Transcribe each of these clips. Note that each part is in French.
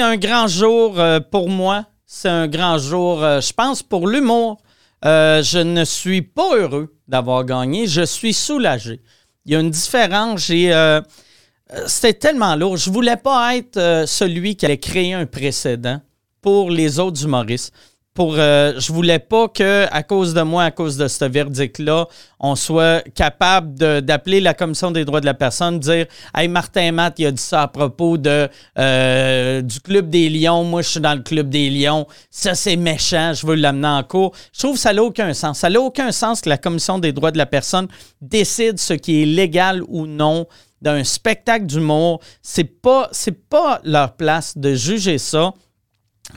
un grand jour euh, pour moi. C'est un grand jour, euh, je pense, pour l'humour. Euh, je ne suis pas heureux d'avoir gagné. Je suis soulagé. Il y a une différence. J'ai, c'était tellement lourd. Je voulais pas être celui qui allait créer un précédent pour les autres humoristes pour euh, je voulais pas que à cause de moi à cause de ce verdict là on soit capable d'appeler la commission des droits de la personne dire hey Martin Matt il a dit ça à propos de euh, du club des lions. Moi je suis dans le club des lions. Ça c'est méchant. Je veux l'amener en cours je trouve que ça n'a aucun sens. Ça n'a aucun sens que la commission des droits de la personne décide ce qui est légal ou non d'un spectacle d'humour. C'est pas c'est pas leur place de juger ça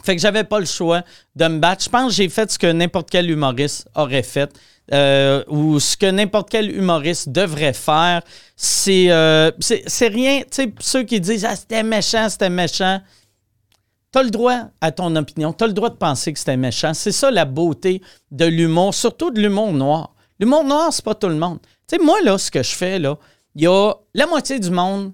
fait que j'avais pas le choix de me battre. Je pense que j'ai fait ce que n'importe quel humoriste aurait fait. Euh, ou ce que n'importe quel humoriste devrait faire. C'est euh, rien. Tu sais, ceux qui disent Ah, c'était méchant, c'était méchant. Tu as le droit à ton opinion. Tu as le droit de penser que c'était méchant. C'est ça la beauté de l'humour, surtout de l'humour noir. L'humour noir, c'est pas tout le monde. Tu sais, moi, là, ce que je fais, là, il y a la moitié du monde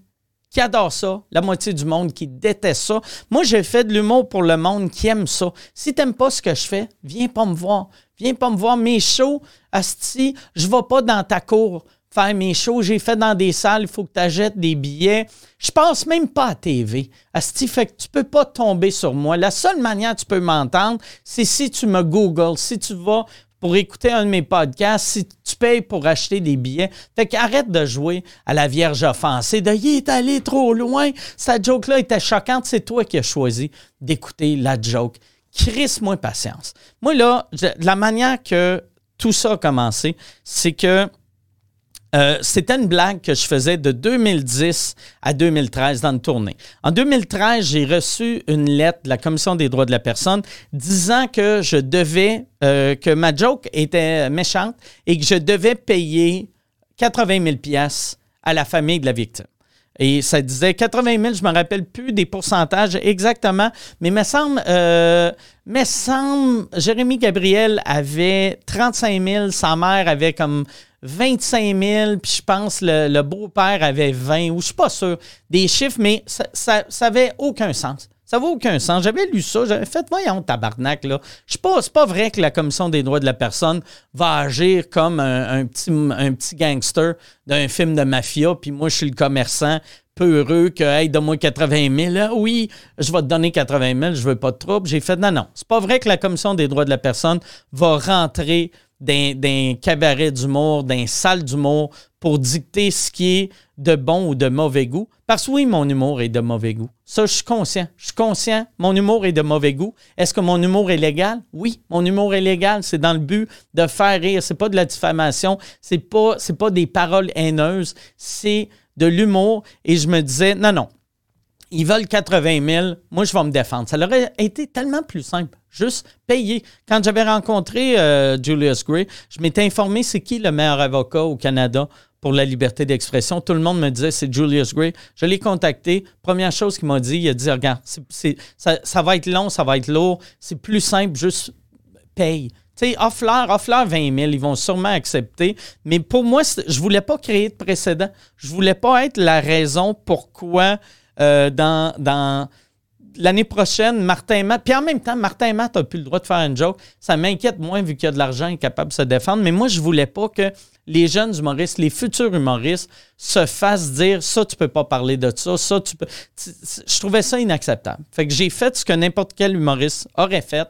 qui adore ça, la moitié du monde qui déteste ça. Moi, j'ai fait de l'humour pour le monde qui aime ça. Si t'aimes pas ce que je fais, viens pas me voir. Viens pas me voir. Mes shows, Asti, je vais pas dans ta cour faire mes shows. J'ai fait dans des salles, il faut que tu achètes des billets. Je passe même pas à TV. Asti, fait que tu peux pas tomber sur moi. La seule manière que tu peux m'entendre, c'est si tu me googles, si tu vas pour écouter un de mes podcasts si tu payes pour acheter des billets. Fait de jouer à la Vierge offensée, de « il est allé trop loin, cette joke-là était choquante, c'est toi qui as choisi d'écouter la joke. » Crisse-moi patience. Moi, là, la manière que tout ça a commencé, c'est que euh, c'était une blague que je faisais de 2010 à 2013 dans une tournée. En 2013, j'ai reçu une lettre de la Commission des droits de la personne disant que je devais, euh, que ma joke était méchante et que je devais payer 80 000 pièces à la famille de la victime. Et ça disait 80 000, je ne me rappelle plus des pourcentages exactement, mais me semble, euh, me semble, Jérémy Gabriel avait 35 000, sa mère avait comme 25 000, puis je pense le, le beau-père avait 20, ou je suis pas sûr des chiffres, mais ça n'avait aucun sens. Ça vaut aucun sens. J'avais lu ça, j'avais fait, voyons, tabarnak, là. Je sais pas, c'est pas vrai que la Commission des droits de la personne va agir comme un, petit, un petit gangster d'un film de mafia, puis moi, je suis le commerçant, peu heureux que, hey, donne-moi 80 000. Ah oui, je vais te donner 80 000, je veux pas de trouble. J'ai fait, non, non. C'est pas vrai que la Commission des droits de la personne va rentrer d'un cabaret d'humour, d'un salle d'humour pour dicter ce qui est de bon ou de mauvais goût. Parce que oui, mon humour est de mauvais goût. Ça, je suis conscient. Je suis conscient. Mon humour est de mauvais goût. Est-ce que mon humour est légal? Oui, mon humour est légal. C'est dans le but de faire rire. C'est pas de la diffamation. C'est pas, c'est pas des paroles haineuses. C'est de l'humour. Et je me disais, non, non. Ils veulent 80 000. Moi, je vais me défendre. Ça aurait été tellement plus simple juste payer. Quand j'avais rencontré euh, Julius Gray, je m'étais informé c'est qui le meilleur avocat au Canada pour la liberté d'expression. Tout le monde me disait c'est Julius Gray. Je l'ai contacté. Première chose qu'il m'a dit, il a dit regarde, ça, va être long, ça va être lourd. C'est plus simple, juste paye. Tu sais, offre-leur, offre-leur 20 000, ils vont sûrement accepter. Mais pour moi, je voulais pas créer de précédent. Je voulais pas être la raison pourquoi euh, dans, l'année prochaine, Martin Matt, puis en même temps, Martin Matt n'a plus le droit de faire une joke. Ça m'inquiète moins vu qu'il y a de l'argent et capable de se défendre. Mais moi, je voulais pas que les jeunes humoristes, les futurs humoristes, se fassent dire ça, tu peux pas parler de ça, ça, tu peux. Je trouvais ça inacceptable. Fait que j'ai fait ce que n'importe quel humoriste aurait fait.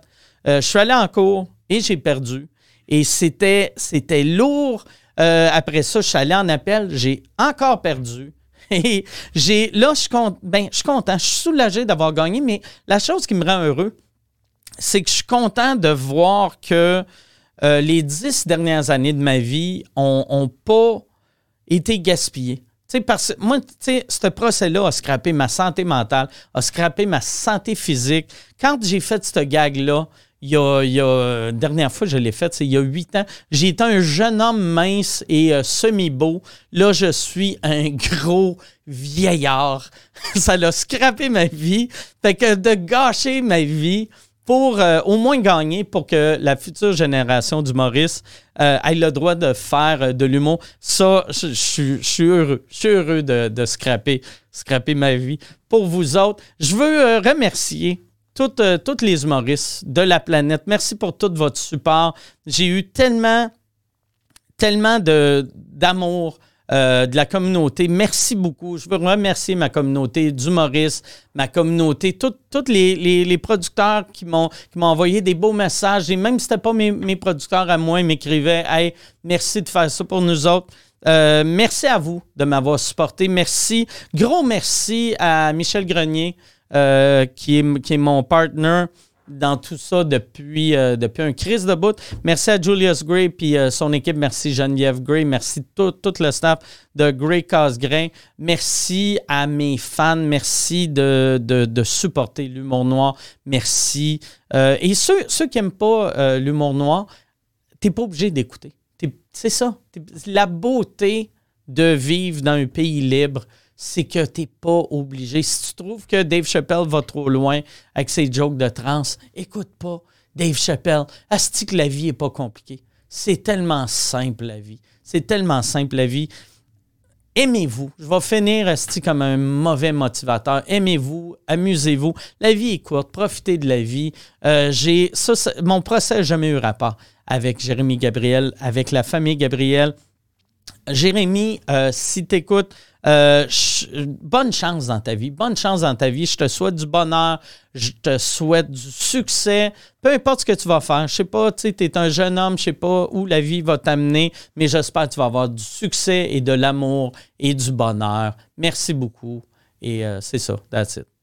Euh, je suis allé en cours et j'ai perdu. Et c'était, c'était lourd. Euh, après ça, je suis allé en appel, j'ai encore perdu. Et j'ai, là, je suis, ben, suis content, je suis soulagé d'avoir gagné, mais la chose qui me rend heureux, c'est que je suis content de voir que euh, les dix dernières années de ma vie ont, pas été gaspillées. parce que moi, ce procès-là a scrappé ma santé mentale, a scrappé ma santé physique. Quand j'ai fait ce gag-là, il y a, il a dernière fois je l'ai fait, c'est il y a huit ans. J'étais un jeune homme mince et euh, semi-beau. Là, je suis un gros vieillard. Ça l'a scrappé ma vie. Fait que de gâcher ma vie pour euh, au moins gagner pour que la future génération d'humoristes euh, ait le droit de faire de l'humour. Ça, je, suis heureux. Je suis heureux de, de scraper, scraper ma vie pour vous autres. Je veux euh, remercier toutes, euh, toutes les humoristes de la planète. Merci pour tout votre support. J'ai eu tellement, tellement d'amour. euh, de la communauté. Merci beaucoup. Je veux remercier ma communauté d'humoristes, ma communauté, tous les, les- les producteurs qui m'ont qui m'ont envoyé des beaux messages. Et même si ce n'était pas mes, mes producteurs à moi, ils m'écrivaient Hey, merci de faire ça pour nous autres. Euh, merci à vous de m'avoir supporté. Merci. Gros merci à Michel Grenier, euh, qui, est, mon partner dans tout ça depuis, euh, depuis un crise de bout. Merci à Julius Gray puis euh, son équipe. Merci Geneviève Gray. Merci tout, tout le staff de Gray Casgrain. Merci à mes fans. Merci de, supporter l'humour noir. Merci. Euh, et ceux, qui n'aiment pas l'humour noir, t'es pas obligé d'écouter. C'est ça. La beauté de vivre dans un pays libre, c'est que tu n'es pas obligé. Si tu trouves que Dave Chappelle va trop loin avec ses jokes de trans, écoute pas Dave Chappelle. Asti que la vie n'est pas compliquée. C'est tellement simple la vie. C'est tellement simple la vie. Aimez-vous. Je vais finir asti comme un mauvais motivateur. Aimez-vous, amusez-vous. La vie est courte, profitez de la vie. Euh, j'ai mon procès n'a jamais eu rapport avec Jérémy Gabriel, avec la famille Gabriel. Jérémy, euh, si tu écoutes, bonne chance dans ta vie. Bonne chance dans ta vie. Je te souhaite du bonheur. Je te souhaite du succès. Peu importe ce que tu vas faire. Je sais pas, tu es un jeune homme. Je sais pas où la vie va t'amener, mais j'espère que tu vas avoir du succès et de l'amour et du bonheur. Merci beaucoup. Et euh, c'est ça. That's it.